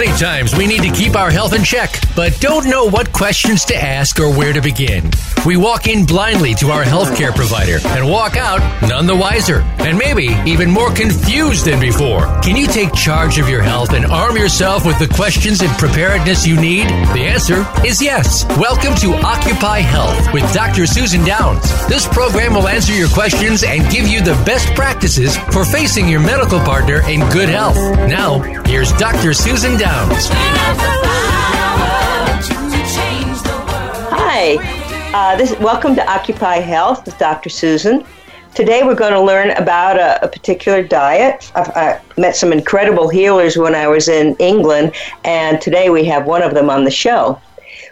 Many times we need to keep our health in check, but don't know what questions to ask or where to begin. We walk in blindly to our healthcare provider and walk out none the wiser, and maybe even more confused than before. Can you take charge of your health and arm yourself with the questions and preparedness you need? The answer is yes. Welcome to Occupy Health with Dr. Susan Downs. This program will answer your questions and give you the best practices for facing your medical partner in good health. Now, here's Dr. Susan Downs. Hi, uh, this, welcome to Occupy Health with Dr. Susan. Today we're going to learn about a, a particular diet. I've, I met some incredible healers when I was in England, and today we have one of them on the show.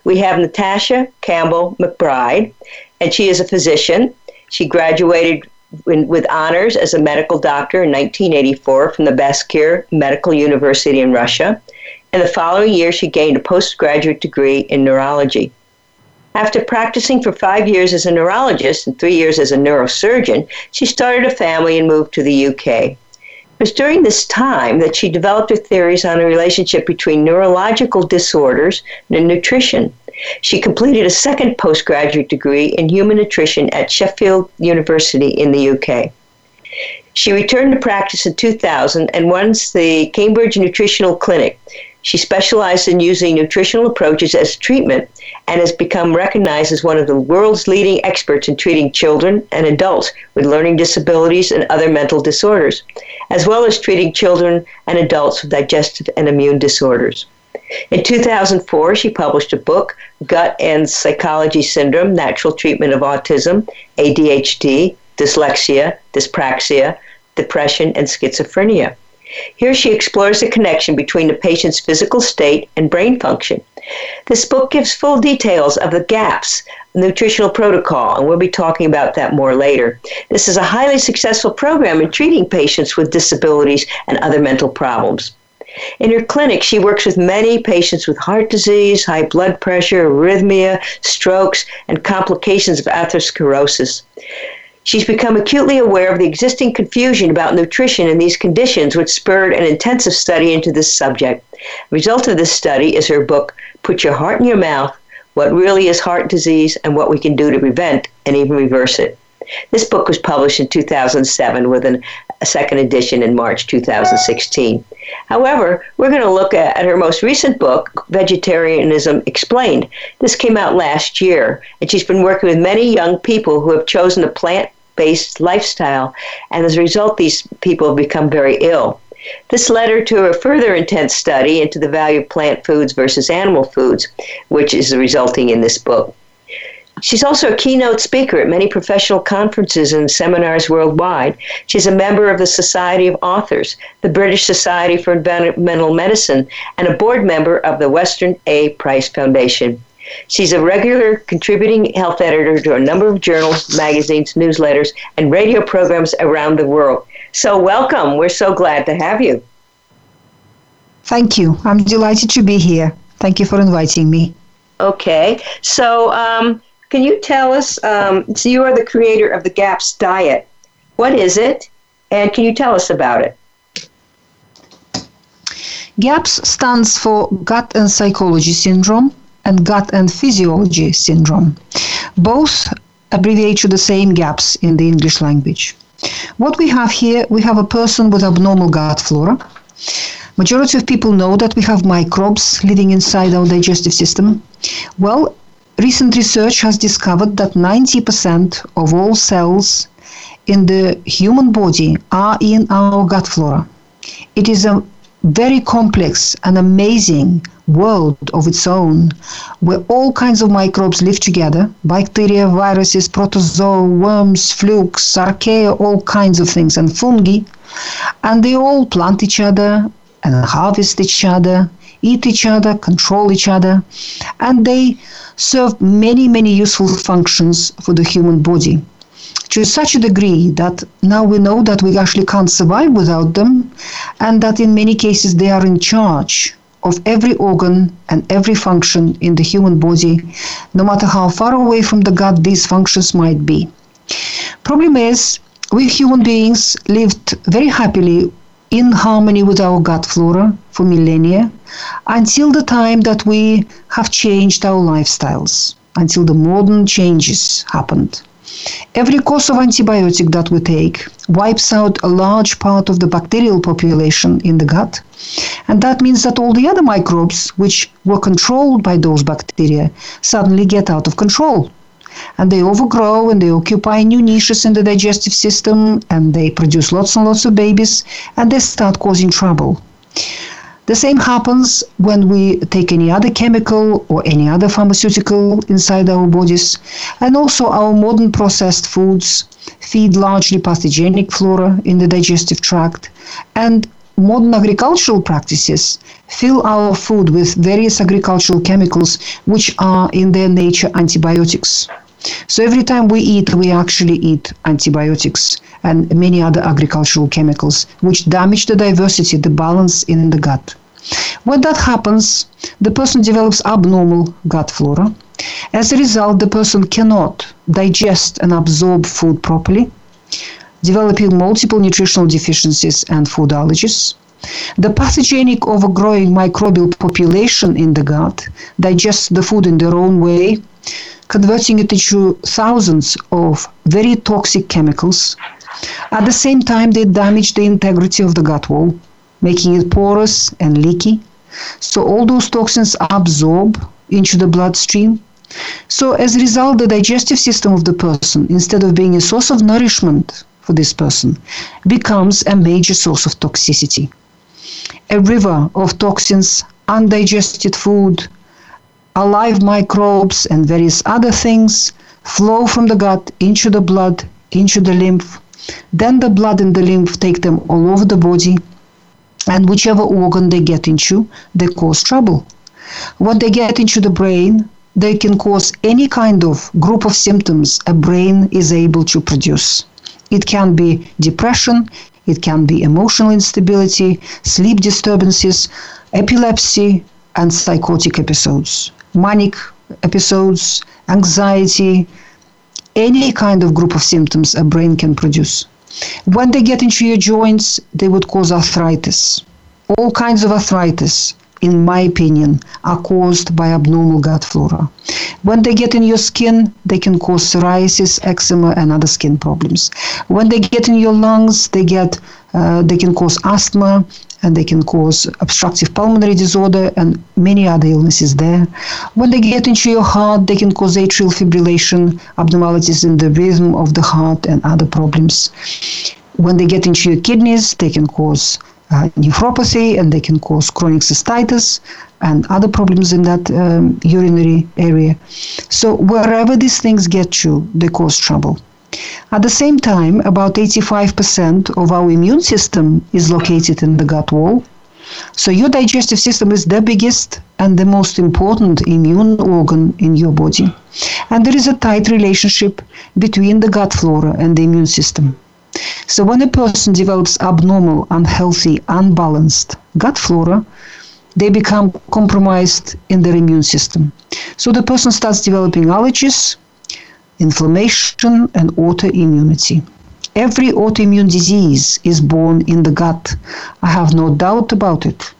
We have Natasha Campbell McBride, and she is a physician. She graduated with honors as a medical doctor in 1984 from the Bashkir Medical University in Russia. And the following year, she gained a postgraduate degree in neurology. After practicing for five years as a neurologist and three years as a neurosurgeon, she started a family and moved to the UK. It was during this time that she developed her theories on the relationship between neurological disorders and nutrition. She completed a second postgraduate degree in human nutrition at Sheffield University in the UK. She returned to practice in 2000 and runs the Cambridge Nutritional Clinic. She specialized in using nutritional approaches as treatment and has become recognized as one of the world's leading experts in treating children and adults with learning disabilities and other mental disorders, as well as treating children and adults with digestive and immune disorders. In 2004, she published a book, Gut and Psychology Syndrome Natural Treatment of Autism, ADHD, Dyslexia, Dyspraxia, Depression, and Schizophrenia. Here she explores the connection between the patient's physical state and brain function. This book gives full details of the GAPS nutritional protocol, and we'll be talking about that more later. This is a highly successful program in treating patients with disabilities and other mental problems. In her clinic, she works with many patients with heart disease, high blood pressure, arrhythmia, strokes, and complications of atherosclerosis. She's become acutely aware of the existing confusion about nutrition in these conditions, which spurred an intensive study into this subject. The result of this study is her book, Put Your Heart in Your Mouth What Really is Heart Disease and What We Can Do to Prevent and Even Reverse It. This book was published in 2007 with an, a second edition in March 2016. However, we're going to look at, at her most recent book, Vegetarianism Explained. This came out last year, and she's been working with many young people who have chosen a plant based lifestyle, and as a result, these people have become very ill. This led her to a further intense study into the value of plant foods versus animal foods, which is resulting in this book. She's also a keynote speaker at many professional conferences and seminars worldwide. She's a member of the Society of Authors, the British Society for Environmental Medicine, and a board member of the Weston A. Price Foundation. She's a regular contributing health editor to a number of journals, magazines, newsletters, and radio programs around the world. So, welcome. We're so glad to have you. Thank you. I'm delighted to be here. Thank you for inviting me. Okay. So, um, can you tell us? Um, so, you are the creator of the GAPS diet. What is it? And can you tell us about it? GAPS stands for Gut and Psychology Syndrome and gut and physiology syndrome. Both abbreviate to the same gaps in the English language. What we have here, we have a person with abnormal gut flora. Majority of people know that we have microbes living inside our digestive system. Well, recent research has discovered that 90% of all cells in the human body are in our gut flora. It is a very complex and amazing world of its own where all kinds of microbes live together bacteria, viruses, protozoa, worms, flukes, archaea, all kinds of things, and fungi. And they all plant each other and harvest each other, eat each other, control each other, and they serve many, many useful functions for the human body to such a degree that now we know that we actually can't survive without them, and that in many cases they are in charge of every organ and every function in the human body, no matter how far away from the gut these functions might be. Problem is, we human beings lived very happily in harmony with our gut flora for millennia until the time that we have changed our lifestyles, until the modern changes happened. Every course of antibiotic that we take wipes out a large part of the bacterial population in the gut. And that means that all the other microbes, which were controlled by those bacteria, suddenly get out of control. And they overgrow and they occupy new niches in the digestive system and they produce lots and lots of babies and they start causing trouble. The same happens when we take any other chemical or any other pharmaceutical inside our bodies. And also, our modern processed foods feed largely pathogenic flora in the digestive tract. And modern agricultural practices fill our food with various agricultural chemicals which are in their nature antibiotics. So every time we eat, we actually eat antibiotics and many other agricultural chemicals which damage the diversity, the balance in the gut. When that happens, the person develops abnormal gut flora. As a result, the person cannot digest and absorb food properly, developing multiple nutritional deficiencies and food allergies. The pathogenic overgrowing microbial population in the gut digests the food in their own way, converting it into thousands of very toxic chemicals. At the same time, they damage the integrity of the gut wall, making it porous and leaky. So all those toxins absorb into the bloodstream. So as a result, the digestive system of the person, instead of being a source of nourishment for this person, becomes a major source of toxicity. A river of toxins, undigested food, alive microbes, and various other things flow from the gut into the blood, into the lymph. Then the blood and the lymph take them all over the body, and whichever organ they get into, they cause trouble. When they get into the brain, they can cause any kind of group of symptoms a brain is able to produce. It can be depression, it can be emotional instability, sleep disturbances, epilepsy, and psychotic episodes manic episodes, anxiety, any kind of group of symptoms a brain can produce. When they get into your joints, they would cause arthritis. All kinds of arthritis, in my opinion, are caused by abnormal gut flora. When they get in your skin, they can cause psoriasis, eczema, and other skin problems. When they get in your lungs, they get uh, they can cause asthma, and they can cause obstructive pulmonary disorder and many other illnesses there. When they get into your heart, they can cause atrial fibrillation, abnormalities in the rhythm of the heart, and other problems. When they get into your kidneys, they can cause nephropathy and they can cause chronic cystitis and other problems in that um, urinary area. So, wherever these things get you, they cause trouble. At the same time, about 85% of our immune system is located in the gut wall. So your digestive system is the biggest and the most important immune organ in your body. And there is a tight relationship between the gut flora and the immune system. So when a person develops abnormal, unhealthy, unbalanced gut flora, they become compromised in their immune system. So the person starts developing allergies, inflammation, and autoimmunity. Every autoimmune disease is born in the gut. I have no doubt about it.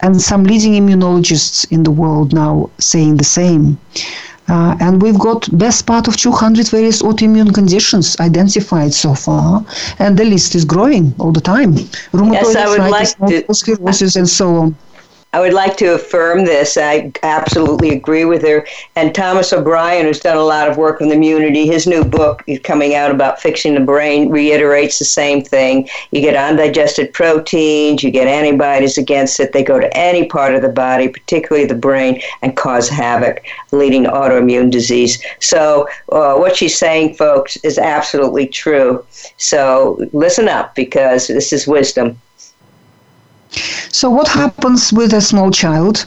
And some leading immunologists in the world now saying the same. Uh, and we've got best part of 200 various autoimmune conditions identified so far, and the list is growing all the time. Rheumatoid yes, I would arthritis, like to, sclerosis, and so on. I would like to affirm this. I absolutely agree with her. And Thomas O'Bryan, who's done a lot of work in the community, his new book coming out about fixing the brain, reiterates the same thing. You get undigested proteins, you get antibodies against it. They go to any part of the body, particularly the brain, and cause havoc, leading to autoimmune disease. So, uh, what she's saying, folks, is absolutely true. So, listen up because this is wisdom. So, what happens with a small child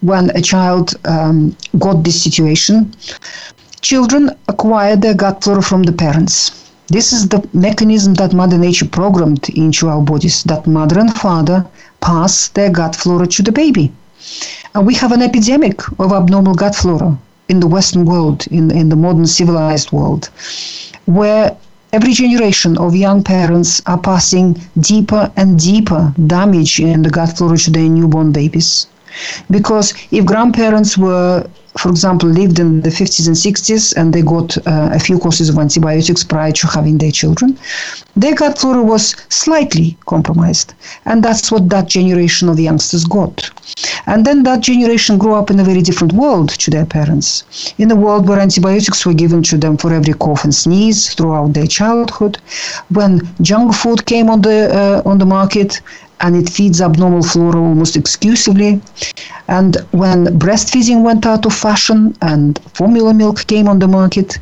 when a child um, got this situation? Children acquire their gut flora from the parents. This is the mechanism that Mother Nature programmed into our bodies, that mother and father pass their gut flora to the baby. And we have an epidemic of abnormal gut flora in the Western world, in, in the modern civilized world, where every generation of young parents are passing deeper and deeper damage in the gut flora to their newborn babies. Because if grandparents were for example, lived in the 50s and 60s and they got uh, a few courses of antibiotics prior to having their children, their gut flora was slightly compromised. And that's what that generation of youngsters got. And then that generation grew up in a very different world to their parents. In a world where antibiotics were given to them for every cough and sneeze throughout their childhood, when junk food came on the uh, on the market and it feeds abnormal flora almost exclusively. And when breastfeeding went out of fashion and formula milk came on the market,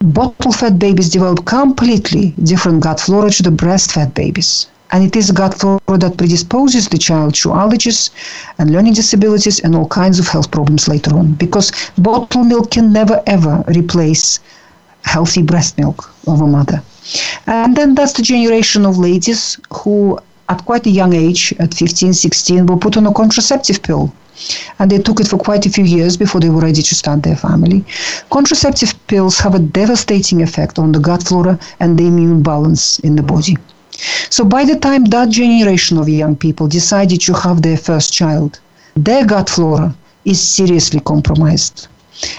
bottle fed babies develop completely different gut flora to the breastfed babies. And it is gut flora that predisposes the child to allergies and learning disabilities and all kinds of health problems later on. Because bottle milk can never ever replace healthy breast milk of a mother. And then that's the generation of ladies who at quite a young age, at 15, 16, were put on a contraceptive pill. And they took it for quite a few years before they were ready to start their family. Contraceptive pills have a devastating effect on the gut flora and the immune balance in the body. So by the time that generation of young people decided to have their first child, their gut flora is seriously compromised.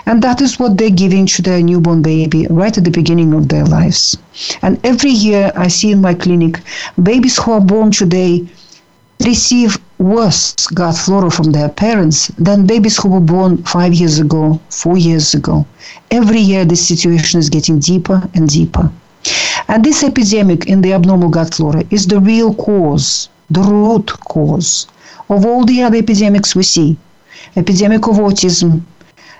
And that is what they're giving to their newborn baby right at the beginning of their lives. And every year I see in my clinic babies who are born today receive worse gut flora from their parents than babies who were born five years ago, four years ago. Every year, this situation is getting deeper and deeper. And this epidemic in the abnormal gut flora is the real cause, the root cause of all the other epidemics we see epidemic of autism,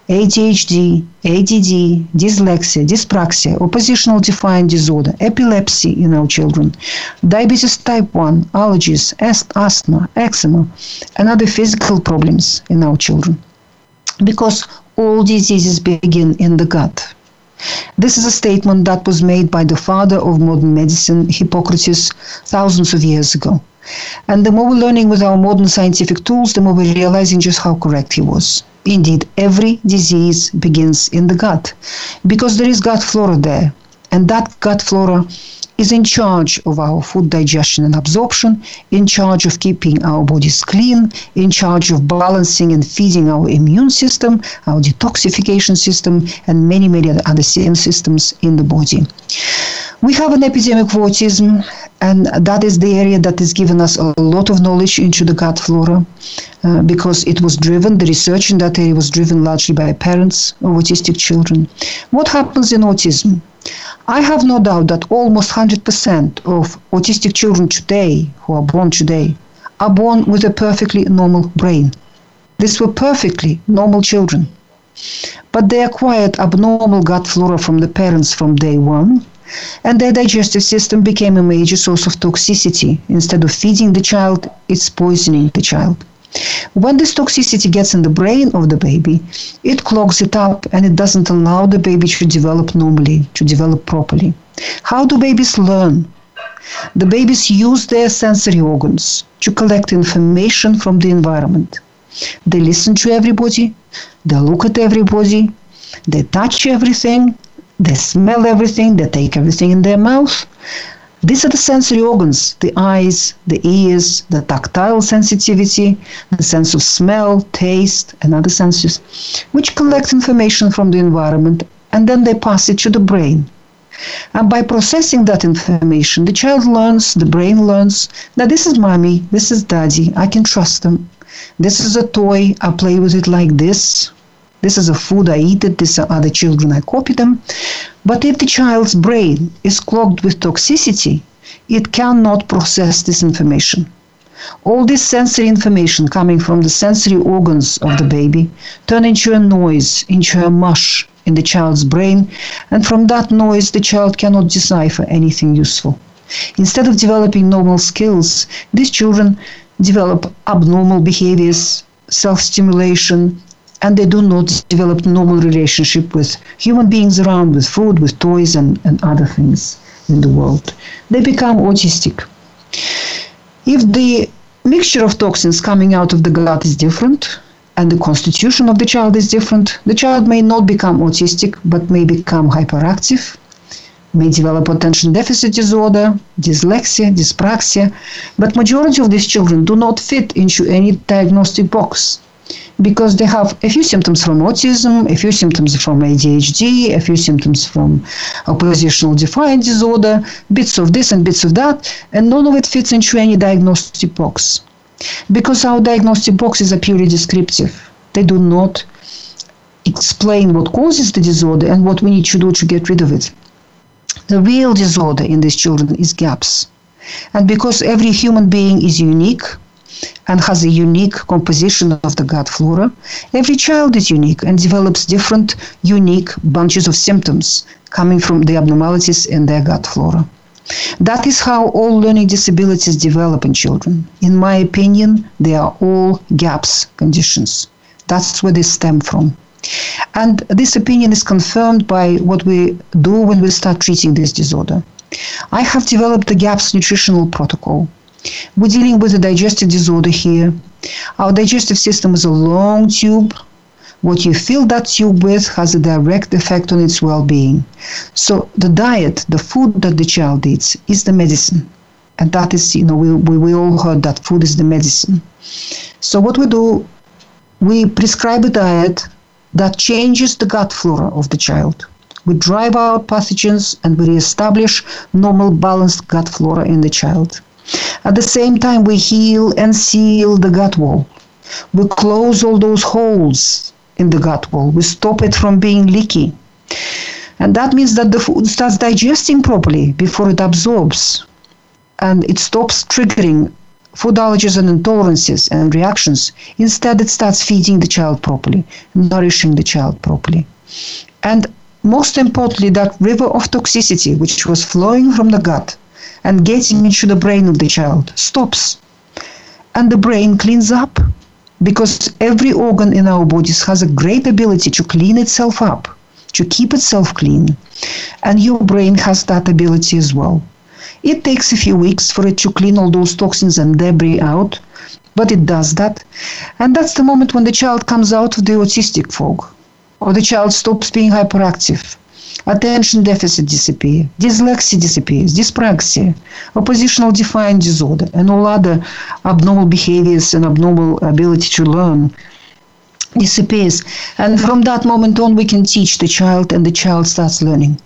ADHD, ADD, dyslexia, dyspraxia, oppositional defiant disorder, epilepsy in our children, diabetes type 1, allergies, asthma, eczema, and other physical problems in our children. Because all diseases begin in the gut. This is a statement that was made by the father of modern medicine, Hippocrates, thousands of years ago. And the more we're learning with our modern scientific tools, the more we're realizing just how correct he was. Indeed, every disease begins in the gut because there is gut flora there. And that gut flora is in charge of our food digestion and absorption, in charge of keeping our bodies clean, in charge of balancing and feeding our immune system, our detoxification system, and many, many other systems in the body. We have an epidemic of autism, and that is the area that has given us a lot of knowledge into the gut flora uh, because it was driven, the research in that area was driven largely by parents of autistic children. What happens in autism? I have no doubt that almost 100% of autistic children today, who are born today, are born with a perfectly normal brain. These were perfectly normal children. But they acquired abnormal gut flora from the parents from day one and their digestive system became a major source of toxicity. Instead of feeding the child, it's poisoning the child. When this toxicity gets in the brain of the baby, it clogs it up and it doesn't allow the baby to develop normally, to develop properly. How do babies learn? The babies use their sensory organs to collect information from the environment. They listen to everybody, they look at everybody, they touch everything, they smell everything, they take everything in their mouth. These are the sensory organs the eyes, the ears, the tactile sensitivity, the sense of smell, taste, and other senses, which collect information from the environment and then they pass it to the brain. And by processing that information, the child learns, the brain learns that this is mommy, this is daddy, I can trust them. This is a toy, I play with it like this. This is a food I eat it, these are other children, I copy them. But if the child's brain is clogged with toxicity, it cannot process this information. All this sensory information coming from the sensory organs of the baby turn into a noise, into a mush in the child's brain, and from that noise the child cannot decipher anything useful. Instead of developing normal skills, these children develop abnormal behaviors, self stimulation, and they do not develop normal relationship with human beings around, with food, with toys, and, and other things in the world. They become autistic. If the mixture of toxins coming out of the gut is different, and the constitution of the child is different, the child may not become autistic but may become hyperactive, may develop attention deficit disorder, dyslexia, dyspraxia, but majority of these children do not fit into any diagnostic box because they have a few symptoms from autism, a few symptoms from ADHD, a few symptoms from oppositional defiant disorder, bits of this and bits of that, and none of it fits into any diagnostic box. Because our diagnostic boxes are purely descriptive, they do not explain what causes the disorder and what we need to do to get rid of it. The real disorder in these children is gaps. And because every human being is unique, and has a unique composition of the gut flora. Every child is unique and develops different, unique bunches of symptoms coming from the abnormalities in their gut flora. That is how all learning disabilities develop in children. In my opinion, they are all GAPS conditions. That's where they stem from. And this opinion is confirmed by what we do when we start treating this disorder. I have developed the GAPS nutritional protocol. We're dealing with a digestive disorder here. Our digestive system is a long tube. What you fill that tube with has a direct effect on its well being. So, the diet, the food that the child eats, is the medicine. And that is, you know, we, we, we all heard that food is the medicine. So, what we do, we prescribe a diet that changes the gut flora of the child. We drive out pathogens and we reestablish normal balanced gut flora in the child. At the same time, we heal and seal the gut wall. We close all those holes in the gut wall. We stop it from being leaky. And that means that the food starts digesting properly before it absorbs. And it stops triggering food allergies and intolerances and reactions. Instead, it starts feeding the child properly, nourishing the child properly. And most importantly, that river of toxicity, which was flowing from the gut, and getting into the brain of the child stops. And the brain cleans up because every organ in our bodies has a great ability to clean itself up, to keep itself clean. And your brain has that ability as well. It takes a few weeks for it to clean all those toxins and debris out, but it does that. And that's the moment when the child comes out of the autistic fog, or the child stops being hyperactive, attention deficit disappear, dyslexia disappears, dyspraxia, oppositional defiant disorder, and all other abnormal behaviors and abnormal ability to learn disappears. And from that moment on, we can teach the child, and the child starts learning.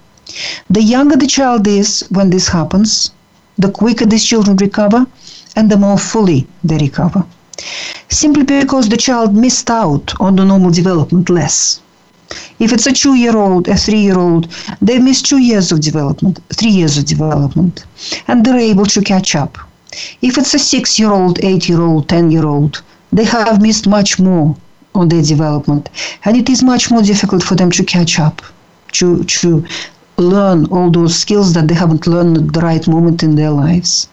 The younger the child is when this happens, the quicker these children recover, and the more fully they recover. Simply because the child missed out on the normal development less. If it's a two year old, a three year old, they miss two years of development, three years of development, and they're able to catch up. If it's a six year old, eight year old, 10 year old, they have missed much more on their development, and it is much more difficult for them to catch up, to, to learn all those skills that they haven't learned at the right moment in their lives.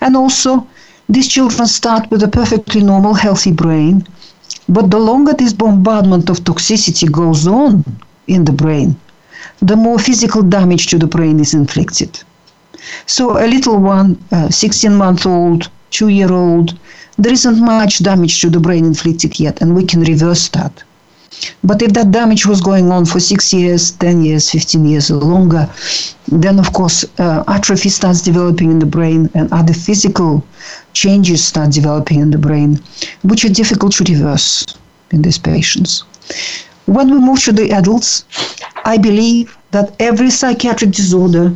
And also, these children start with a perfectly normal, healthy brain but the longer this bombardment of toxicity goes on in the brain, the more physical damage to the brain is inflicted. So, a little one, 16 uh, month old, two year old, there isn't much damage to the brain inflicted yet, and we can reverse that. But if that damage was going on for six years, 10 years, 15 years or longer, then of course uh, atrophy starts developing in the brain and other physical changes start developing in the brain, which are difficult to reverse in these patients. When we move to the adults, I believe that every psychiatric disorder,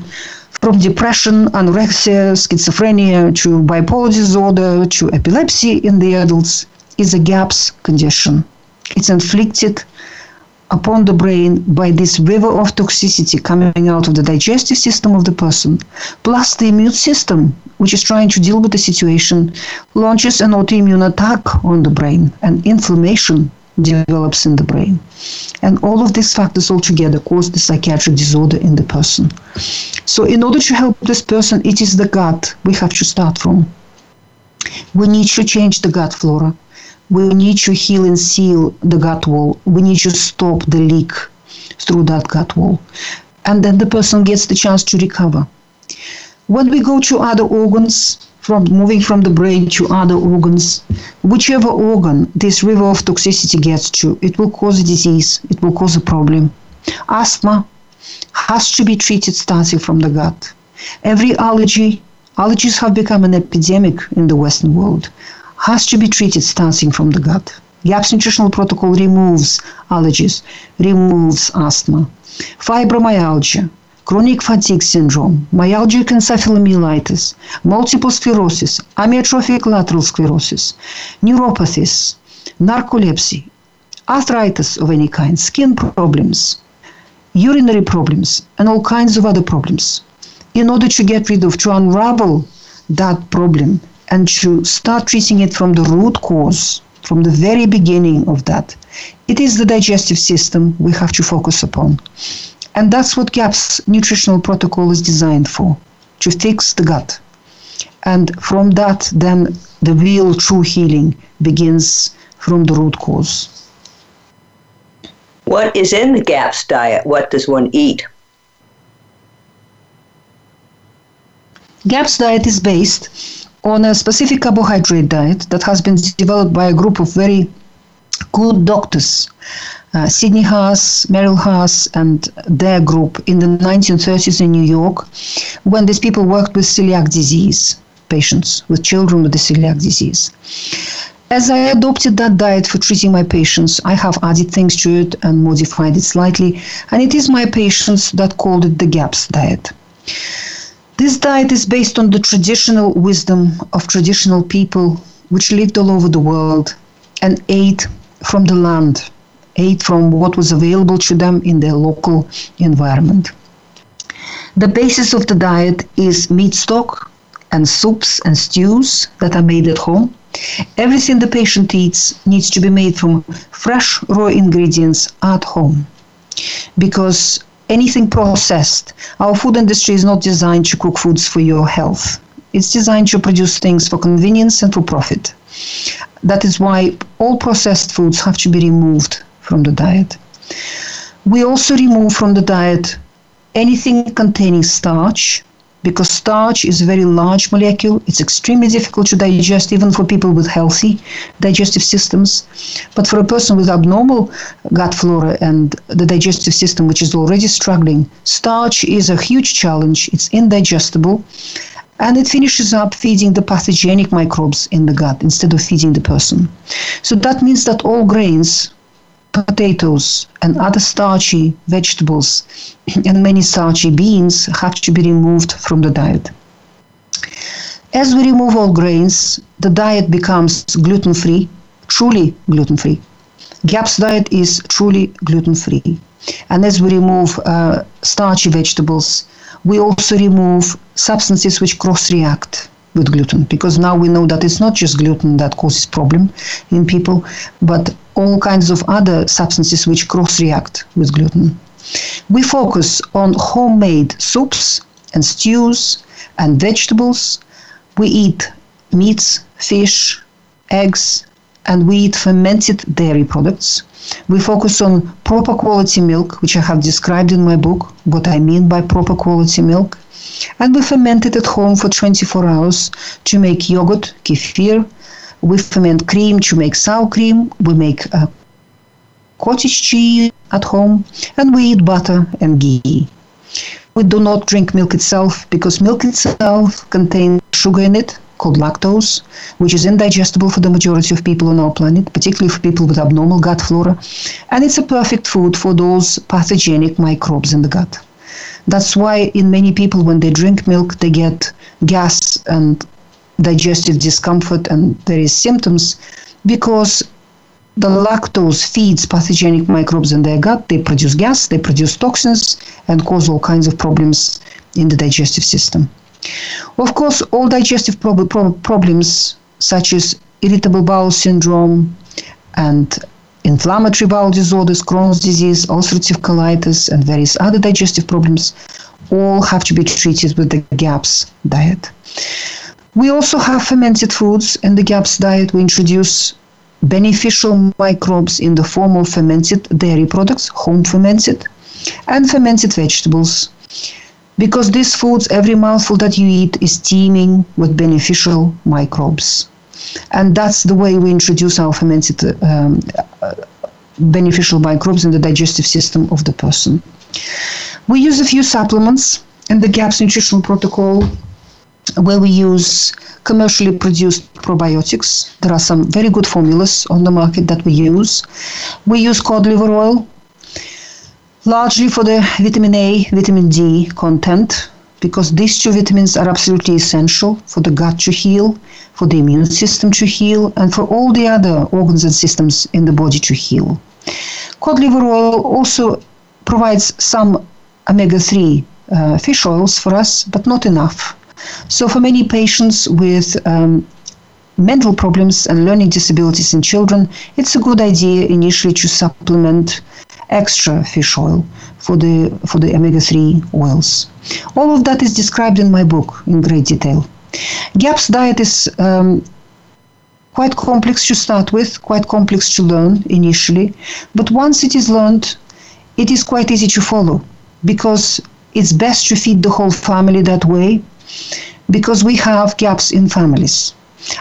from depression, anorexia, schizophrenia, to bipolar disorder, to epilepsy in the adults, is a GAPS condition. It's inflicted upon the brain by this river of toxicity coming out of the digestive system of the person, plus the immune system, which is trying to deal with the situation, launches an autoimmune attack on the brain, and inflammation develops in the brain. And all of these factors altogether cause the psychiatric disorder in the person. So, in order to help this person, it is the gut we have to start from. We need to change the gut flora we need to heal and seal the gut wall. We need to stop the leak through that gut wall. And then the person gets the chance to recover. When we go to other organs, from moving from the brain to other organs, whichever organ this river of toxicity gets to, it will cause a disease, it will cause a problem. Asthma, has to be treated starting from the gut. Every allergy, allergies have become an epidemic in the Western world, has to be treated starting from the gut. GAPS nutritional protocol removes allergies, removes asthma, fibromyalgia, chronic fatigue syndrome, myalgic encephalomyelitis, multiple sclerosis, amyotrophic lateral sclerosis, neuropathies, narcolepsy, arthritis of any kind, skin problems, urinary problems, and all kinds of other problems. In order to get rid of, to unravel that problem and to start treating it from the root cause, from the very beginning of that, it is the digestive system we have to focus upon. And that's what GAPS nutritional protocol is designed for to fix the gut. And from that, then the real true healing begins from the root cause. What is in the GAPS diet? What does one eat? GAPS diet is based on a specific carbohydrate diet that has been developed by a group of very good doctors uh, Sidney Haas, Merrill Haas, and their group in the 1930s in New York, when these people worked with celiac disease patients, with children with the celiac disease. As I adopted that diet for treating my patients, I have added things to it and modified it slightly, and it is my patients that called it the GAPS diet. This diet is based on the traditional wisdom of traditional people which lived all over the world and ate from the land ate from what was available to them in their local environment. The basis of the diet is meat stock and soups and stews that are made at home. Everything the patient eats needs to be made from fresh raw ingredients at home because anything processed, our food industry is not designed to cook foods for your health. It's designed to produce things for convenience and for profit. That is why all processed foods have to be removed from the diet. We also remove from the diet anything containing starch because starch is a very large molecule. It's extremely difficult to digest, even for people with healthy digestive systems. But for a person with abnormal gut flora and the digestive system, which is already struggling, starch is a huge challenge. It's indigestible. And it finishes up feeding the pathogenic microbes in the gut instead of feeding the person. So that means that all grains potatoes and other starchy vegetables and many starchy beans have to be removed from the diet. As we remove all grains, the diet becomes gluten free, truly gluten free. GAPS diet is truly gluten free. And as we remove uh, starchy vegetables, we also remove substances which cross react with gluten. Because now we know that it's not just gluten that causes problem in people but all kinds of other substances which cross react with gluten. We focus on homemade soups and stews and vegetables. We eat meats fish eggs and we eat fermented dairy products. We focus on proper quality milk which i have described in my book what i mean by proper quality milk and we ferment it at home for 24 hours to make yogurt, kefir. We ferment cream to make sour cream. We make uh, cottage cheese at home, and we eat butter and ghee. We do not drink milk itself because milk itself contains sugar in it called lactose, which is indigestible for the majority of people on our planet, particularly for people with abnormal gut flora. And it's a perfect food for those pathogenic microbes in the gut. That's why in many people when they drink milk they get gas and digestive discomfort and there is symptoms because the lactose feeds pathogenic microbes in their gut. They produce gas, they produce toxins, and cause all kinds of problems in the digestive system. Of course, all digestive prob- prob- problems, such as irritable bowel syndrome and inflammatory bowel disorders, Crohn's disease, ulcerative colitis, and various other digestive problems all have to be treated with the GAPS diet. We also have fermented foods in the GAPS diet. We introduce beneficial microbes in the form of fermented dairy products, home fermented, and fermented vegetables. Because these foods, every mouthful that you eat is teeming with beneficial microbes and that's the way we introduce our fermented um, uh, beneficial microbes in the digestive system of the person. We use a few supplements in the GAPS nutritional protocol where we use commercially produced probiotics. There are some very good formulas on the market that we use. We use cod liver oil largely for the vitamin A, vitamin D content because these two vitamins are absolutely essential for the gut to heal, for the immune system to heal, and for all the other organs and systems in the body to heal. Cod liver oil also provides some omega 3 uh, fish oils for us, but not enough. So, for many patients with um, mental problems and learning disabilities in children, it's a good idea initially to supplement extra fish oil for the for the omega-3 oils. All of that is described in my book in great detail. GAPS diet is um, quite complex to start with, quite complex to learn initially, but once it is learned, it is quite easy to follow because it's best to feed the whole family that way because we have gaps in families.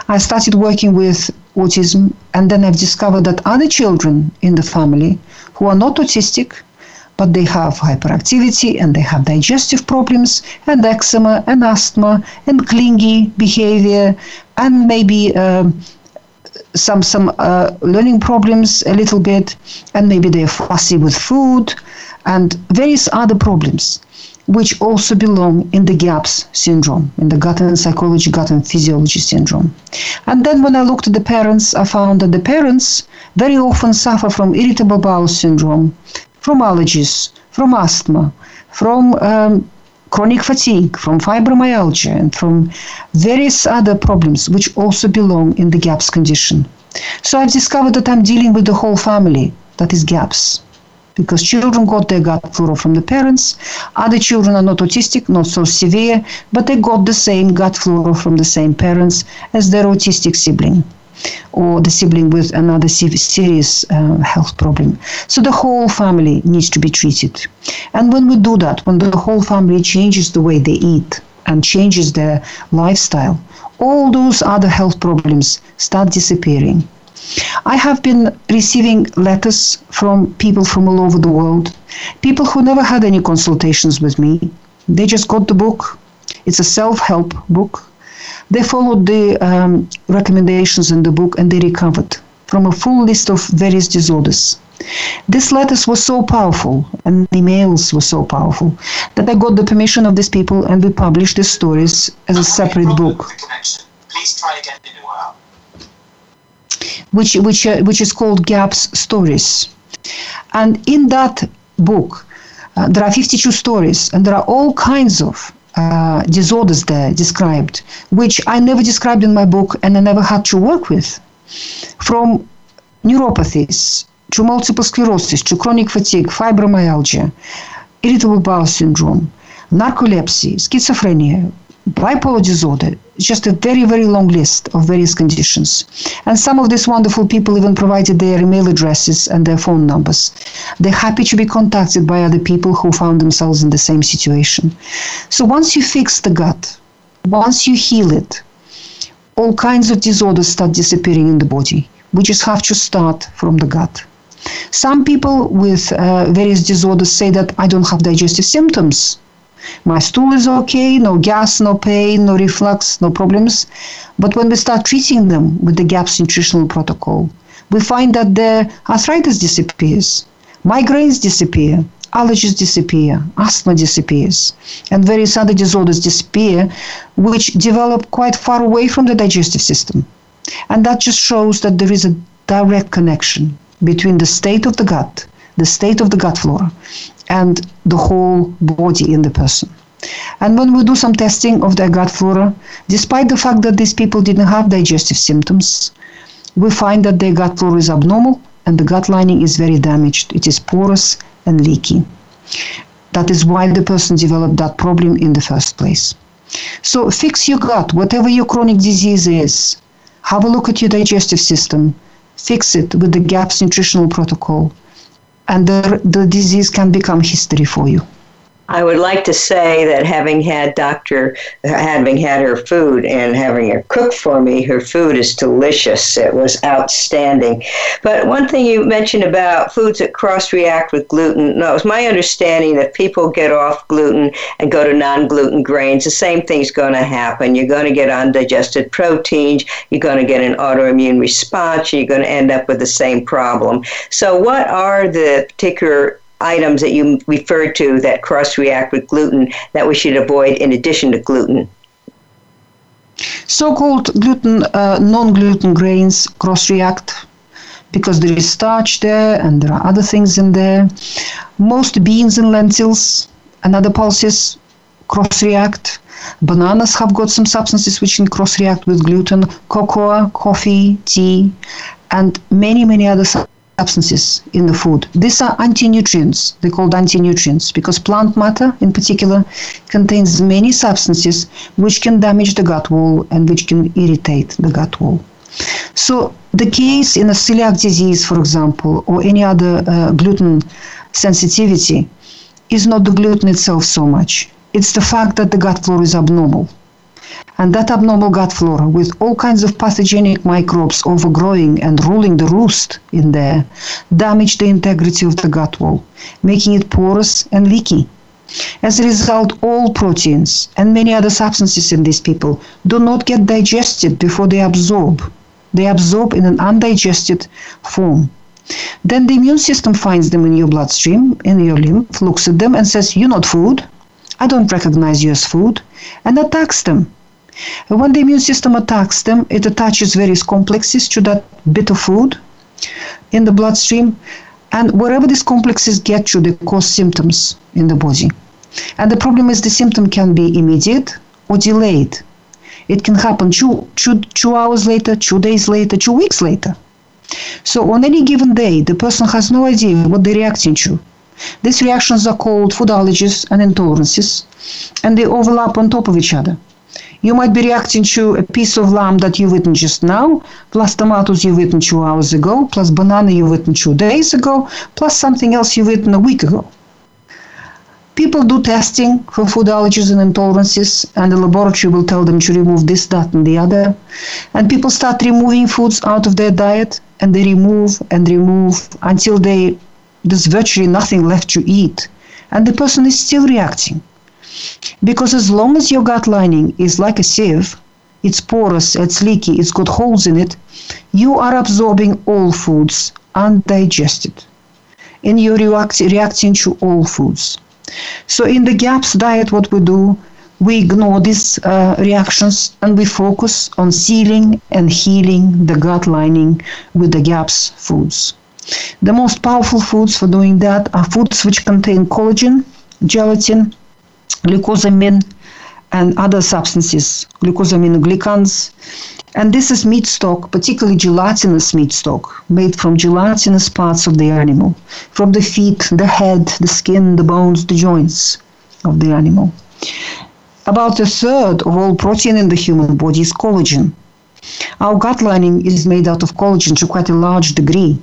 I started working with autism, and then I've discovered that other children in the family who are not autistic, but they have hyperactivity and they have digestive problems and eczema and asthma and clingy behavior and maybe um, some some uh, learning problems a little bit and maybe they're fussy with food and various other problems which also belong in the GAPS syndrome, in the gut and psychology, gut and physiology syndrome. And then when I looked at the parents, I found that the parents very often suffer from irritable bowel syndrome, from allergies, from asthma, from um, chronic fatigue, from fibromyalgia, and from various other problems which also belong in the GAPS condition. So I've discovered that I'm dealing with the whole family that is GAPS because children got their gut flora from the parents. Other children are not autistic, not so severe, but they got the same gut flora from the same parents as their autistic sibling or the sibling with another serious uh, health problem. So the whole family needs to be treated. And when we do that, when the whole family changes the way they eat and changes their lifestyle, all those other health problems start disappearing. I have been receiving letters from people from all over the world, people who never had any consultations with me. They just got the book. It's a self help book. They followed the um, recommendations in the book and they recovered from a full list of various disorders. These letters were so powerful and the emails were so powerful that I got the permission of these people and we published the stories as a separate book. Please try which which uh, which is called Gaps Stories, and in that book uh, there are 52 stories, and there are all kinds of uh, disorders there described, which I never described in my book, and I never had to work with, from neuropathies to multiple sclerosis to chronic fatigue, fibromyalgia, irritable bowel syndrome, narcolepsy, schizophrenia, bipolar disorder, just a very, very long list of various conditions. And some of these wonderful people even provided their email addresses and their phone numbers. They're happy to be contacted by other people who found themselves in the same situation. So once you fix the gut, once you heal it, all kinds of disorders start disappearing in the body. We just have to start from the gut. Some people with uh, various disorders say that I don't have digestive symptoms my stool is okay, no gas, no pain, no reflux, no problems. But when we start treating them with the GAPS nutritional protocol, we find that the arthritis disappears, migraines disappear, allergies disappear, asthma disappears, and various other disorders disappear, which develop quite far away from the digestive system. And that just shows that there is a direct connection between the state of the gut, the state of the gut flora, and the whole body in the person. And when we do some testing of their gut flora, despite the fact that these people didn't have digestive symptoms, we find that their gut flora is abnormal and the gut lining is very damaged. It is porous and leaky. That is why the person developed that problem in the first place. So fix your gut, whatever your chronic disease is. Have a look at your digestive system. Fix it with the GAPS nutritional protocol and the, the disease can become history for you. I would like to say that having had Dr. having had her food and having her cook for me, her food is delicious. It was outstanding. But one thing you mentioned about foods that cross react with gluten, no, it was my understanding that people get off gluten and go to non gluten grains. The same thing's going to happen. You're going to get undigested proteins, you're going to get an autoimmune response, you're going to end up with the same problem. So, what are the particular items that you referred to that cross react with gluten that we should avoid in addition to gluten? So called gluten, uh, non gluten grains cross react because there is starch there and there are other things in there. Most beans and lentils and other pulses cross react. Bananas have got some substances which can cross react with gluten, cocoa, coffee, tea, and many, many other substances substances in the food. These are anti-nutrients. They're called anti-nutrients because plant matter, in particular, contains many substances which can damage the gut wall and which can irritate the gut wall. So the case in a celiac disease, for example, or any other uh, gluten sensitivity, is not the gluten itself so much. It's the fact that the gut flora is abnormal. And that abnormal gut flora, with all kinds of pathogenic microbes overgrowing and ruling the roost in there, damage the integrity of the gut wall, making it porous and leaky. As a result, all proteins and many other substances in these people do not get digested before they absorb. They absorb in an undigested form. Then the immune system finds them in your bloodstream, in your lymph, looks at them and says, You're not food. I don't recognize you as food, and attacks them. When the immune system attacks them, it attaches various complexes to that bit of food in the bloodstream. And wherever these complexes get to, they cause symptoms in the body. And the problem is the symptom can be immediate or delayed. It can happen two, two, two hours later, two days later, two weeks later. So on any given day, the person has no idea what they're reacting to. These reactions are called food allergies and intolerances, and they overlap on top of each other. You might be reacting to a piece of lamb that you've eaten just now, plus tomatoes you've eaten two hours ago, plus banana you've eaten two days ago, plus something else you've eaten a week ago. People do testing for food allergies and intolerances, and the laboratory will tell them to remove this, that, and the other. And people start removing foods out of their diet, and they remove and remove until they there's virtually nothing left to eat, and the person is still reacting. Because as long as your gut lining is like a sieve, it's porous, it's leaky, it's got holes in it, you are absorbing all foods undigested. And you're react- reacting to all foods. So in the GAPS diet, what we do, we ignore these uh, reactions and we focus on sealing and healing the gut lining with the GAPS foods. The most powerful foods for doing that are foods which contain collagen, gelatin, glucosamine, and other substances, glucosaminoglycans. And this is meat stock, particularly gelatinous meat stock, made from gelatinous parts of the animal, from the feet, the head, the skin, the bones, the joints of the animal. About a third of all protein in the human body is collagen. Our gut lining is made out of collagen to quite a large degree.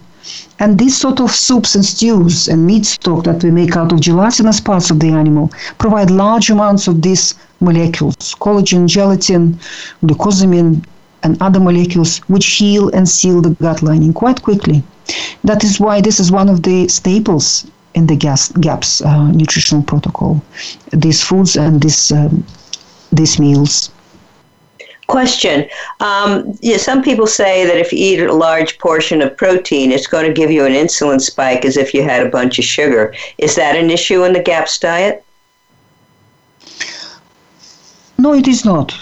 And these sort of soups and stews and meat stock that we make out of gelatinous parts of the animal provide large amounts of these molecules collagen, gelatin, glucosamine, and other molecules which heal and seal the gut lining quite quickly. That is why this is one of the staples in the gas, GAPS uh, nutritional protocol. These foods and these, um, these meals. Question. Um, yeah, some people say that if you eat a large portion of protein, it's going to give you an insulin spike as if you had a bunch of sugar. Is that an issue in the GAPS diet? No, it is not.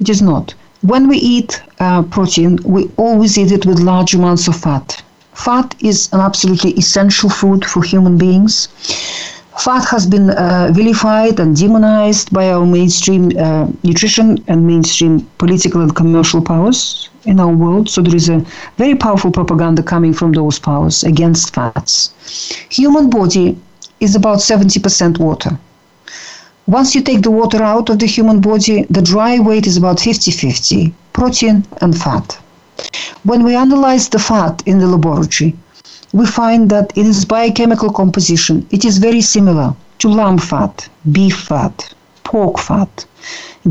It is not. When we eat uh, protein, we always eat it with large amounts of fat. Fat is an absolutely essential food for human beings. Fat has been uh, vilified and demonized by our mainstream uh, nutrition and mainstream political and commercial powers in our world. So there is a very powerful propaganda coming from those powers against fats. Human body is about 70% water. Once you take the water out of the human body, the dry weight is about 50-50, protein and fat. When we analyze the fat in the laboratory, we find that in its biochemical composition, it is very similar to lamb fat, beef fat, pork fat,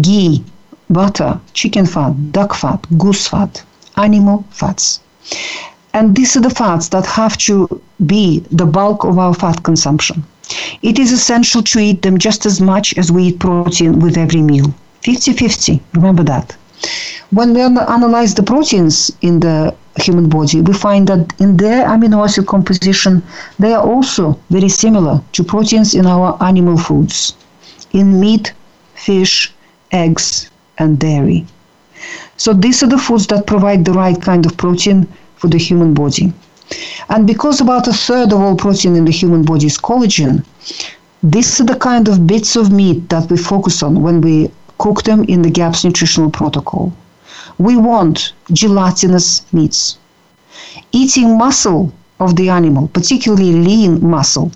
ghee, butter, chicken fat, duck fat, goose fat, animal fats. And these are the fats that have to be the bulk of our fat consumption. It is essential to eat them just as much as we eat protein with every meal. 50 50, remember that. When we analyze the proteins in the human body, we find that in their amino acid composition, they are also very similar to proteins in our animal foods, in meat, fish, eggs, and dairy. So these are the foods that provide the right kind of protein for the human body. And because about a third of all protein in the human body is collagen, these are the kind of bits of meat that we focus on when we cook them in the GAPS nutritional protocol. We want gelatinous meats. Eating muscle of the animal, particularly lean muscle,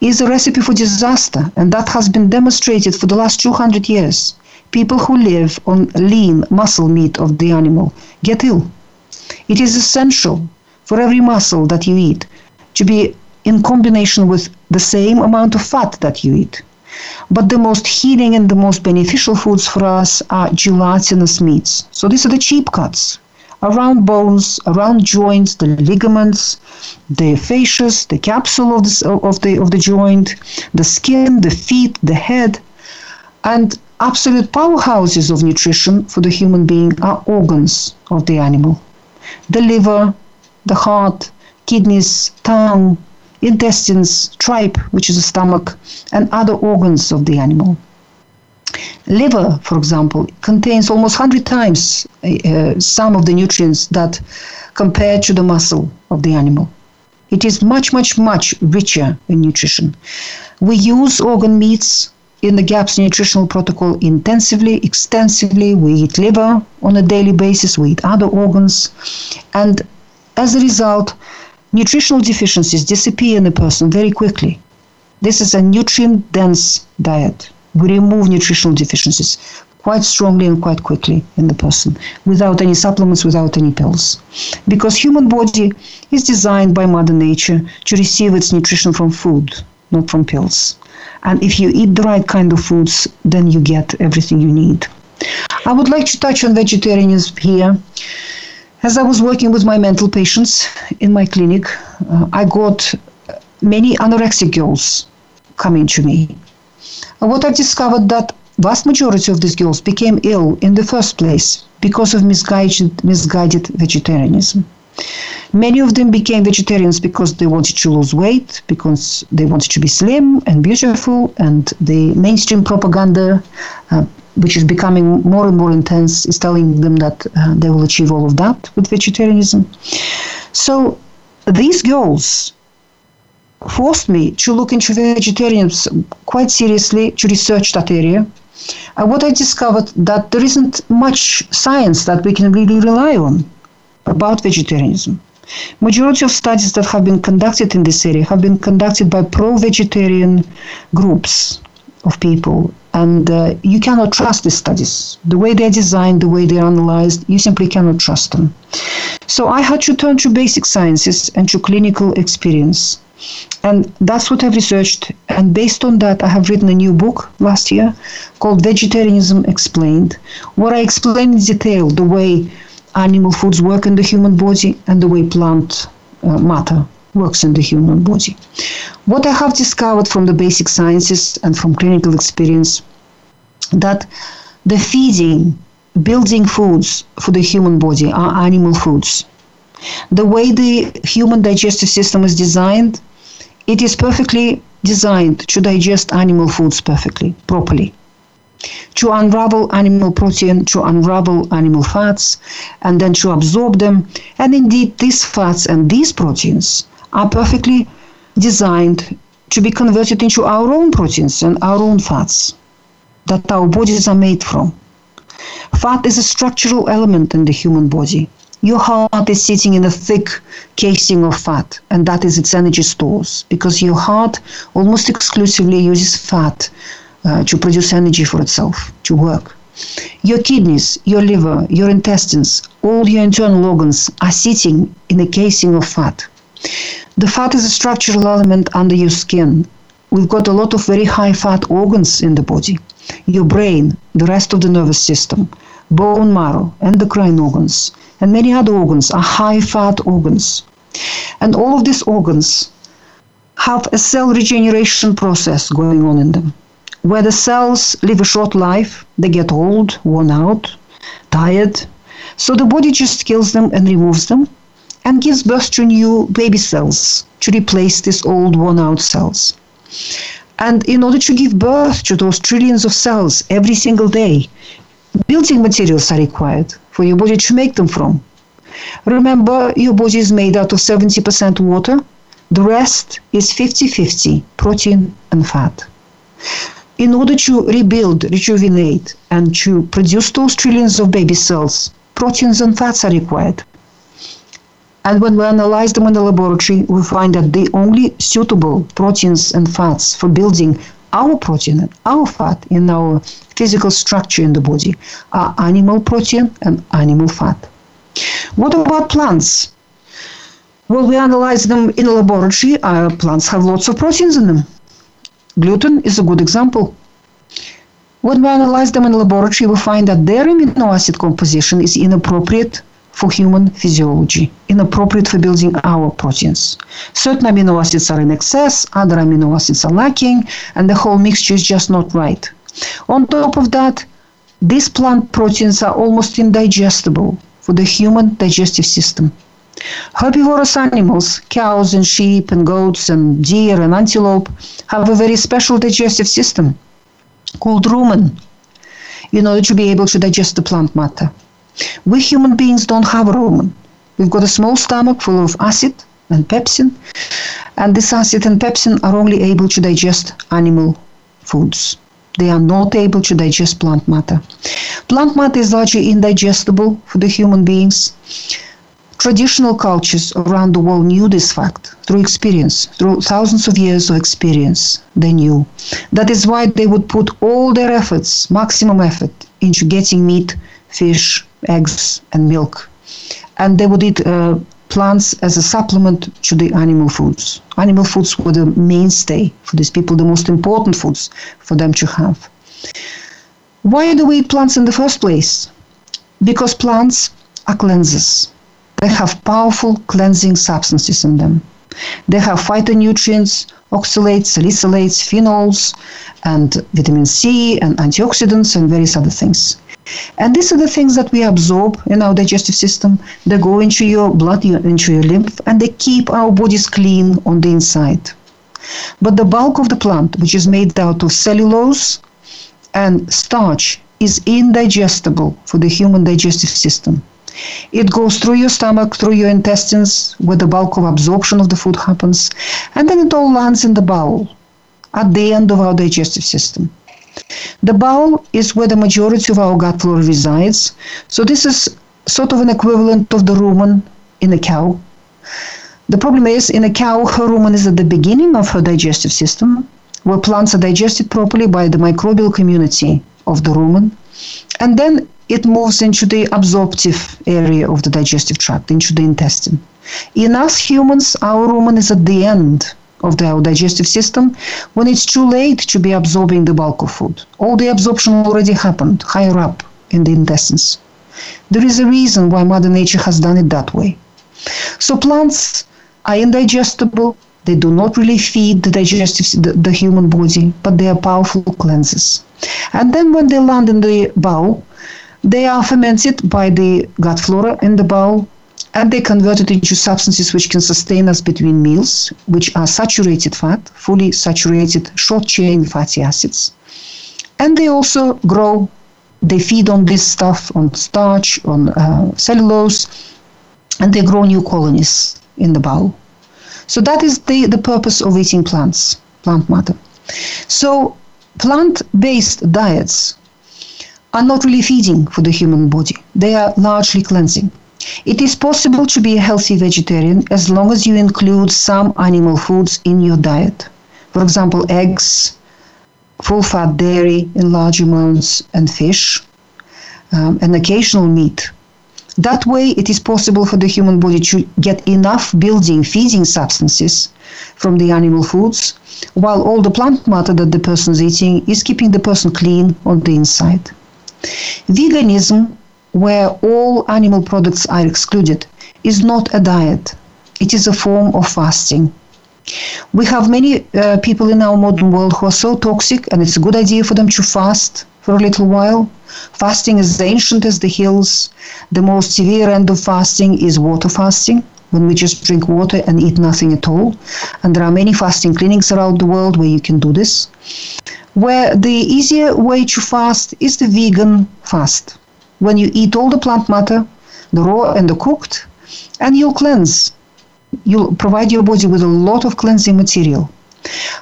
is a recipe for disaster, and that has been demonstrated for the last 200 years. People who live on lean muscle meat of the animal get ill. It is essential for every muscle that you eat to be in combination with the same amount of fat that you eat. But the most healing and the most beneficial foods for us are gelatinous meats. So these are the cheap cuts around bones, around joints, the ligaments, the fascias, the capsule of the, of the, of the joint, the skin, the feet, the head. And absolute powerhouses of nutrition for the human being are organs of the animal the liver, the heart, kidneys, tongue, intestines, tripe, which is the stomach, and other organs of the animal. Liver, for example, contains almost 100 times uh, some of the nutrients that compared to the muscle of the animal. It is much, much, much richer in nutrition. We use organ meats in the GAPS nutritional protocol intensively, extensively. We eat liver on a daily basis, we eat other organs. And as a result, nutritional deficiencies disappear in a person very quickly. This is a nutrient dense diet. We remove nutritional deficiencies quite strongly and quite quickly in the person without any supplements, without any pills. Because human body is designed by Mother Nature to receive its nutrition from food, not from pills. And if you eat the right kind of foods, then you get everything you need. I would like to touch on vegetarianism here. As I was working with my mental patients in my clinic, uh, I got many anorexic girls coming to me. And what I've discovered that vast majority of these girls became ill in the first place because of misguided, misguided vegetarianism. Many of them became vegetarians because they wanted to lose weight, because they wanted to be slim and beautiful, and the mainstream propaganda, uh, which is becoming more and more intense, is telling them that uh, they will achieve all of that with vegetarianism. So these goals forced me to look into vegetarians quite seriously, to research that area. And what I discovered that there isn't much science that we can really rely on about vegetarianism. Majority of studies that have been conducted in this area have been conducted by pro-vegetarian groups of people and uh, you cannot trust these studies. The way they're designed, the way they're analyzed, you simply cannot trust them. So I had to turn to basic sciences and to clinical experience. And that's what I've researched. And based on that, I have written a new book last year called Vegetarianism Explained, where I explain in detail the way animal foods work in the human body and the way plant uh, matter works in the human body. What I have discovered from the basic sciences and from clinical experience that the feeding, building foods for the human body are animal foods. The way the human digestive system is designed, it is perfectly designed to digest animal foods perfectly, properly to unravel animal protein, to unravel animal fats, and then to absorb them. And indeed, these fats and these proteins are perfectly designed to be converted into our own proteins and our own fats that our bodies are made from. Fat is a structural element in the human body. Your heart is sitting in a thick casing of fat, and that is its energy stores because your heart almost exclusively uses fat uh, to produce energy for itself, to work. Your kidneys, your liver, your intestines, all your internal organs are sitting in a casing of fat. The fat is a structural element under your skin. we've got a lot of very high fat organs in the body. Your brain, the rest of the nervous system, bone marrow, endocrine organs, and many other organs are high fat organs. And all of these organs have a cell regeneration process going on in them, where the cells live a short life, they get old, worn out, tired. So the body just kills them and removes them and gives birth to new baby cells to replace these old, worn out cells. And in order to give birth to those trillions of cells every single day, building materials are required for your body to make them from. Remember, your body is made out of 70% water, the rest is 50 50 protein and fat. In order to rebuild, rejuvenate, and to produce those trillions of baby cells, proteins and fats are required. And when we analyze them in the laboratory, we find that the only suitable proteins and fats for building our protein and our fat in our physical structure in the body are animal protein and animal fat. What about plants? Well, we analyze them in a laboratory. Uh, plants have lots of proteins in them. Gluten is a good example. When we analyze them in a laboratory, we find that their amino acid composition is inappropriate for human physiology, inappropriate for building our proteins. Certain amino acids are in excess, other amino acids are lacking, and the whole mixture is just not right. On top of that, these plant proteins are almost indigestible for the human digestive system. Herbivorous animals, cows and sheep and goats and deer and antelope, have a very special digestive system called rumen in order to be able to digest the plant matter. We human beings don't have a rumen. We've got a small stomach full of acid and pepsin, and this acid and pepsin are only able to digest animal foods. They are not able to digest plant matter. Plant matter is largely indigestible for the human beings. Traditional cultures around the world knew this fact through experience, through thousands of years of experience. They knew. That is why they would put all their efforts, maximum effort, into getting meat, fish, eggs, and milk. And they would eat uh, plants as a supplement to the animal foods. Animal foods were the mainstay for these people, the most important foods for them to have. Why do we eat plants in the first place? Because plants are cleansers. They have powerful cleansing substances in them. They have phytonutrients, oxalates, salicylates, phenols, and vitamin C, and antioxidants, and various other things. And these are the things that we absorb in our digestive system. They go into your blood, into your lymph, and they keep our bodies clean on the inside. But the bulk of the plant, which is made out of cellulose and starch, is indigestible for the human digestive system. It goes through your stomach, through your intestines, where the bulk of absorption of the food happens, and then it all lands in the bowel at the end of our digestive system. The bowel is where the majority of our gut flora resides. So this is sort of an equivalent of the rumen in a cow. The problem is in a cow, her rumen is at the beginning of her digestive system, where plants are digested properly by the microbial community of the rumen. And then it moves into the absorptive area of the digestive tract, into the intestine. In us humans, our rumen is at the end of the digestive system when it's too late to be absorbing the bulk of food. All the absorption already happened higher up in the intestines. There is a reason why Mother Nature has done it that way. So plants are indigestible. They do not really feed the digestive the, the human body, but they are powerful cleansers. And then when they land in the bowel, they are fermented by the gut flora in the bowel and they convert it into substances which can sustain us between meals, which are saturated fat, fully saturated short chain fatty acids. And they also grow, they feed on this stuff, on starch, on uh, cellulose, and they grow new colonies in the bowel. So that is the, the purpose of eating plants, plant matter. So plant based diets are not really feeding for the human body, they are largely cleansing. It is possible to be a healthy vegetarian as long as you include some animal foods in your diet. For example, eggs, full fat dairy in large amounts, and fish, um, and occasional meat. That way, it is possible for the human body to get enough building, feeding substances from the animal foods, while all the plant matter that the person is eating is keeping the person clean on the inside. Veganism, where all animal products are excluded, is not a diet, it is a form of fasting. We have many uh, people in our modern world who are so toxic, and it's a good idea for them to fast for a little while. Fasting is ancient as the hills. The most severe end of fasting is water fasting, when we just drink water and eat nothing at all. And there are many fasting clinics around the world where you can do this. Where the easier way to fast is the vegan fast. When you eat all the plant matter, the raw and the cooked, and you'll cleanse. You'll provide your body with a lot of cleansing material.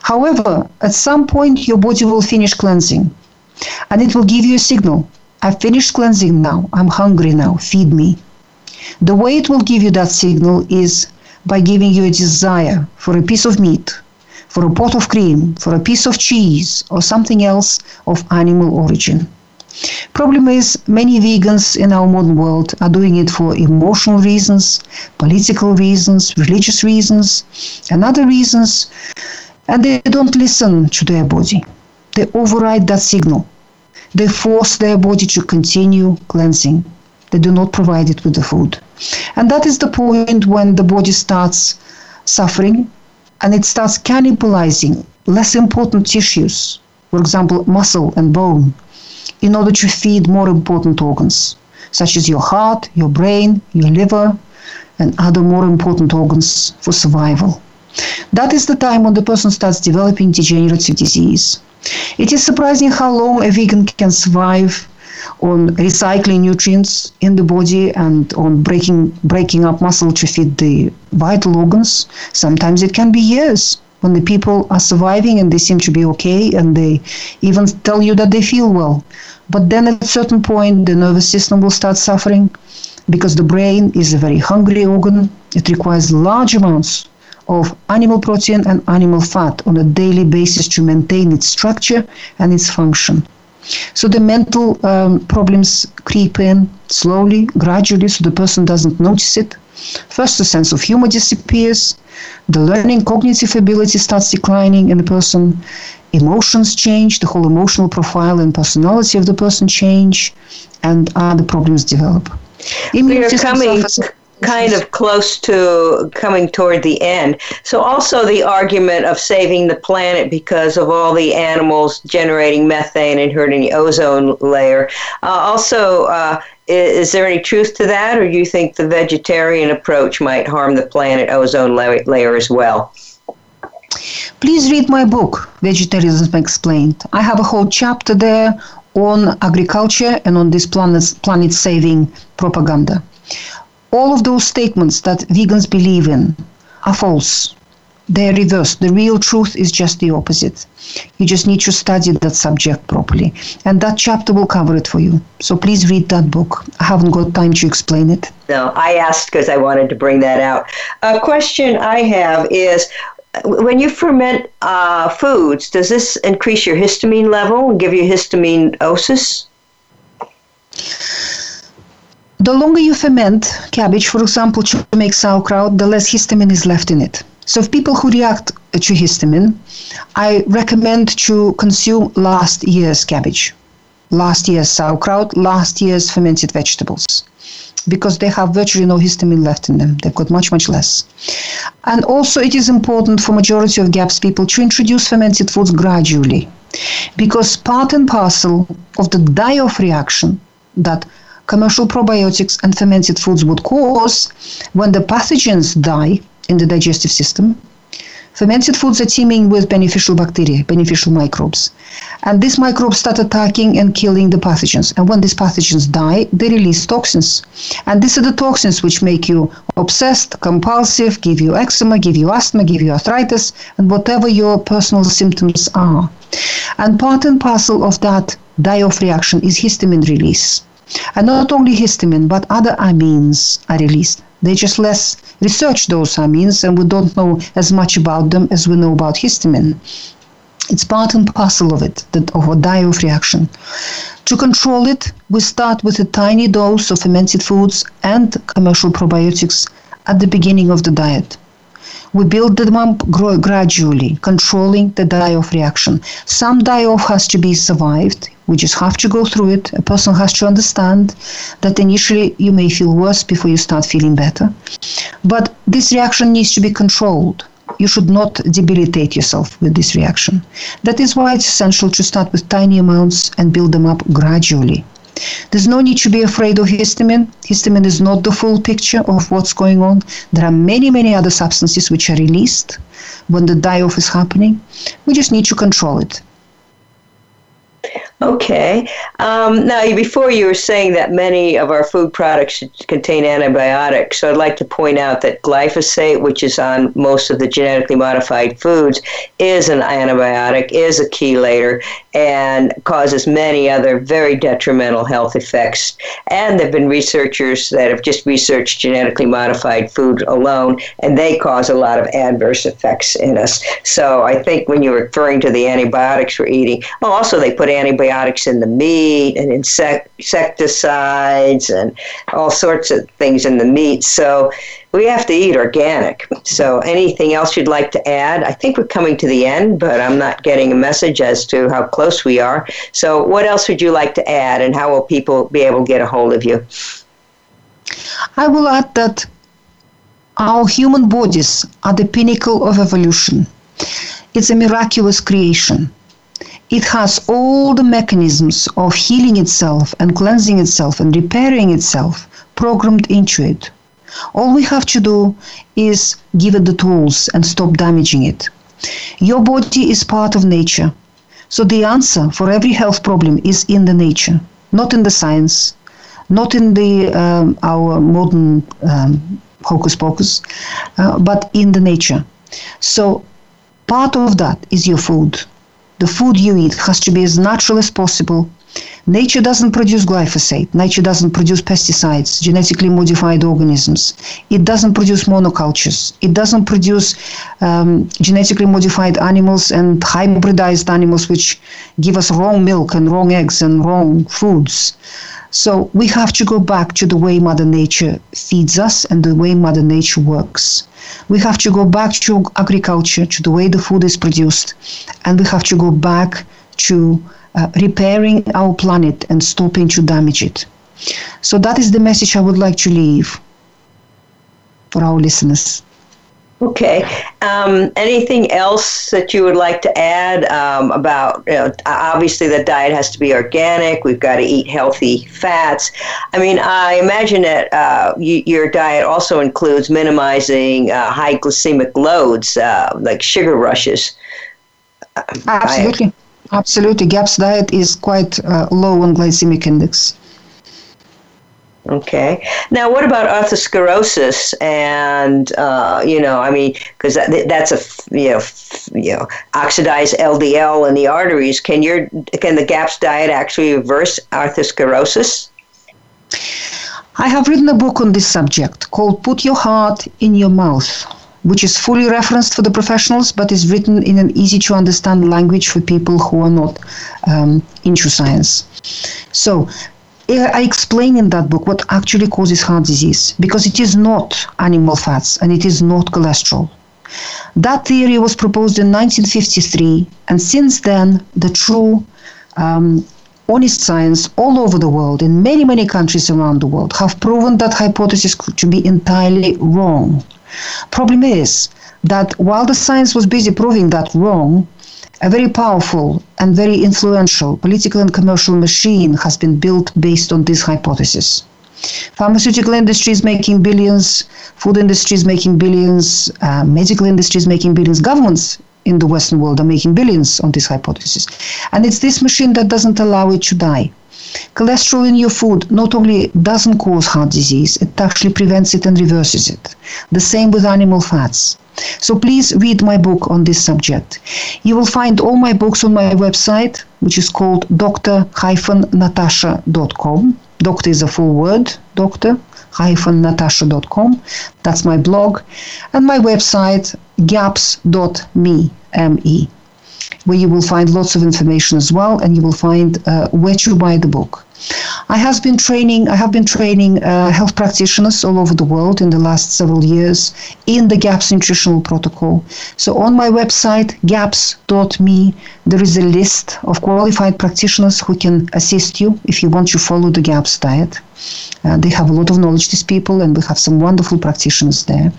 However, at some point, your body will finish cleansing and it will give you a signal I've finished cleansing now, I'm hungry now, feed me. The way it will give you that signal is by giving you a desire for a piece of meat, for a pot of cream, for a piece of cheese, or something else of animal origin. Problem is, many vegans in our modern world are doing it for emotional reasons, political reasons, religious reasons, and other reasons, and they don't listen to their body. They override that signal. They force their body to continue cleansing. They do not provide it with the food. And that is the point when the body starts suffering and it starts cannibalizing less important tissues, for example, muscle and bone, in order to feed more important organs, such as your heart, your brain, your liver, and other more important organs for survival. That is the time when the person starts developing degenerative disease. It is surprising how long a vegan can survive on recycling nutrients in the body and on breaking breaking up muscle to feed the vital organs. Sometimes it can be years when the people are surviving and they seem to be okay and they even tell you that they feel well. But then at a certain point the nervous system will start suffering because the brain is a very hungry organ. It requires large amounts of animal protein and animal fat on a daily basis to maintain its structure and its function. So the mental um, problems creep in slowly, gradually, so the person doesn't notice it. First, the sense of humor disappears, the learning cognitive ability starts declining in the person, emotions change, the whole emotional profile and personality of the person change, and other problems develop. we are coming kind of close to coming toward the end. So, also the argument of saving the planet because of all the animals generating methane and hurting the ozone layer. Uh, also, uh, is, there any truth to that, or do you think the vegetarian approach might harm the planet ozone layer, as well? Please read my book, Vegetarianism Explained. I have a whole chapter there on agriculture and on this planet saving propaganda all of those statements that vegans believe in are false. They're reversed. The real truth is just the opposite. You just need to study that subject properly. And that chapter will cover it for you. So please read that book. I haven't got time to explain it. No, I asked because I wanted to bring that out. A question I have is when you ferment uh, foods, does this increase your histamine level and give you histaminosis? The longer you ferment cabbage, for example, to make sauerkraut, the less histamine is left in it. So, if people who react to histamine, I recommend to consume last year's cabbage, last year's sauerkraut, last year's fermented vegetables, because they have virtually no histamine left in them. They've got much, much less. And also, it is important for majority of GAPS people to introduce fermented foods gradually, because part and parcel of the die-off reaction that commercial probiotics and fermented foods would cause when the pathogens die in the digestive system. Fermented foods are teeming with beneficial bacteria, beneficial microbes. And these microbes start attacking and killing the pathogens. And when these pathogens die, they release toxins. And these are the toxins which make you obsessed, compulsive, give you eczema, give you asthma, give you arthritis, and whatever your personal symptoms are. And part and parcel of that die-off reaction is histamine release. And not only histamine, but other amines are released. They just less research those amines, and we don't know as much about them as we know about histamine. It's part and parcel of it, the, of a die-off reaction. To control it, we start with a tiny dose of fermented foods and commercial probiotics at the beginning of the diet. We build them up gradually, controlling the die-off reaction. Some die-off has to be survived. We just have to go through it. A person has to understand that initially you may feel worse before you start feeling better. But this reaction needs to be controlled you should not debilitate yourself with this reaction. That is why it's essential to start with tiny amounts and build them up gradually. There's no need to be afraid of histamine. Histamine is not the full picture of what's going on. There are many, many other substances which are released when the die off is happening. We just need to control it. Okay. Um, now, before you were saying that many of our food products contain antibiotics, so I'd like to point out that glyphosate, which is on most of the genetically modified foods, is an antibiotic, is a chelator, and causes many other very detrimental health effects. And there have been researchers that have just researched genetically modified food alone, and they cause a lot of adverse effects in us. So I think when you're referring to the antibiotics we're eating, well, also they put antibiotics in the meat and insecticides and all sorts of things in the meat. So we have to eat organic. So anything else you'd like to add? I think we're coming to the end, but I'm not getting a message as to how close we are. So what else would you like to add and how will people be able to get a hold of you? I will add that our human bodies are the pinnacle of evolution. It's a miraculous creation. It has all the mechanisms of healing itself and cleansing itself and repairing itself programmed into it. All we have to do is give it the tools and stop damaging it. Your body is part of nature. So the answer for every health problem is in the nature, not in the science, not in the um, our modern um, hocus pocus, uh, but in the nature. So part of that is your food the food you eat has to be as natural as possible. Nature doesn't produce glyphosate. Nature doesn't produce pesticides, genetically modified organisms. It doesn't produce monocultures. It doesn't produce um, genetically modified animals and hybridized animals which give us wrong milk and wrong eggs and wrong foods. So we have to go back to the way Mother Nature feeds us and the way Mother Nature works. We have to go back to agriculture, to the way the food is produced, and we have to go back to uh, repairing our planet and stopping to damage it. So that is the message I would like to leave for our listeners. Okay. Um, anything else that you would like to add um, about? You know, obviously, the diet has to be organic. We've got to eat healthy fats. I mean, I imagine that uh, you, your diet also includes minimizing uh, high glycemic loads, uh, like sugar rushes. Absolutely, absolutely. GAPS diet is quite uh, low on glycemic index. Okay. Now, what about atherosclerosis? And uh, you know, I mean, because that, that's a you know, you know, oxidized LDL in the arteries. Can your can the GAPS diet actually reverse atherosclerosis? I have written a book on this subject called "Put Your Heart in Your Mouth." Which is fully referenced for the professionals, but is written in an easy to understand language for people who are not um, into science. So, I explain in that book what actually causes heart disease because it is not animal fats and it is not cholesterol. That theory was proposed in 1953, and since then, the true um, honest science all over the world, in many, many countries around the world, have proven that hypothesis to be entirely wrong. Problem is that while the science was busy proving that wrong, a very powerful and very influential political and commercial machine has been built based on this hypothesis. Pharmaceutical industries making billions, food industries making billions, uh, medical industries making billions, governments in the Western world are making billions on this hypothesis. And it's this machine that doesn't allow it to die. Cholesterol in your food not only doesn't cause heart disease, it actually prevents it and reverses it. The same with animal fats. So please read my book on this subject. You will find all my books on my website, which is called dr-natasha.com. Doctor is a full word, dr-natasha.com. That's my blog. And my website, gaps.me, M-E. Where you will find lots of information as well, and you will find uh, where to buy the book. I have been training. I have been training uh, health practitioners all over the world in the last several years in the GAPS nutritional protocol. So on my website gaps.me, there is a list of qualified practitioners who can assist you if you want to follow the GAPS diet. Uh, they have a lot of knowledge, these people, and we have some wonderful practitioners there.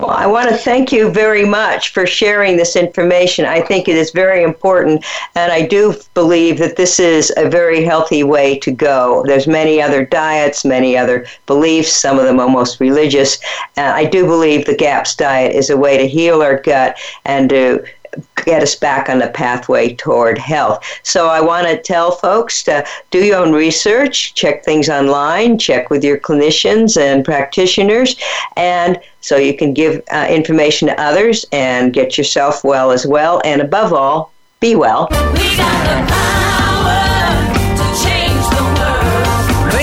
Well, I want to thank you very much for sharing this information. I think it is very important, and I do believe that this is a very healthy way to go. There's many other diets, many other beliefs, some of them almost religious. Uh, I do believe the GAPS diet is a way to heal our gut and to get us back on the pathway toward health. So I want to tell folks to do your own research, check things online, check with your clinicians and practitioners, and so you can give uh, information to others and get yourself well as well. And above all, be well.